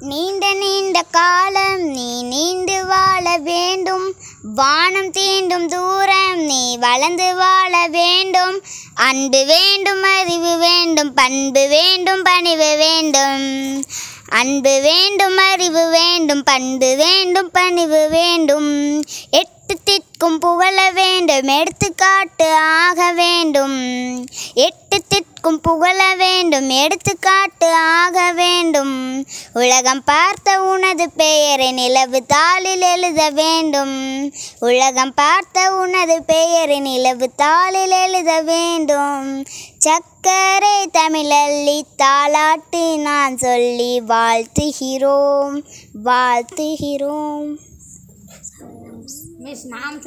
நீண்ட நீண்ட காலம் நீ நீண்டு வாழ வேண்டும். வானம் தீண்டும் தூரம் நீ வளர்ந்து வாழ வேண்டும். அன்பு வேண்டும் அறிவு வேண்டும் பண்பு வேண்டும் பணிவு வேண்டும். அன்பு வேண்டும் அறிவு வேண்டும் பண்பு வேண்டும் பணிவு வேண்டும். எட்டு திக்கும் புகழ வேண்டும் எடுத்துக்காட்டு ஆக வேண்டும். எட்டு திக்கும் புகழ வேண்டும் எடுத்துக்காட்டு ஆக வேண்டும். உலகம் பார்த்த உனது பெயரை நிலவு தாளில் எழுத வேண்டும். உலகம் பார்த்த உனது பெயரை நிலவு தாளில் எழுத வேண்டும். சக்கரை தமிழல்லி தாளாட்டி நான் சொல்லி வாழ்த்துகிறோம். வாழ்த்துகிறோம். மிஸ் நாம்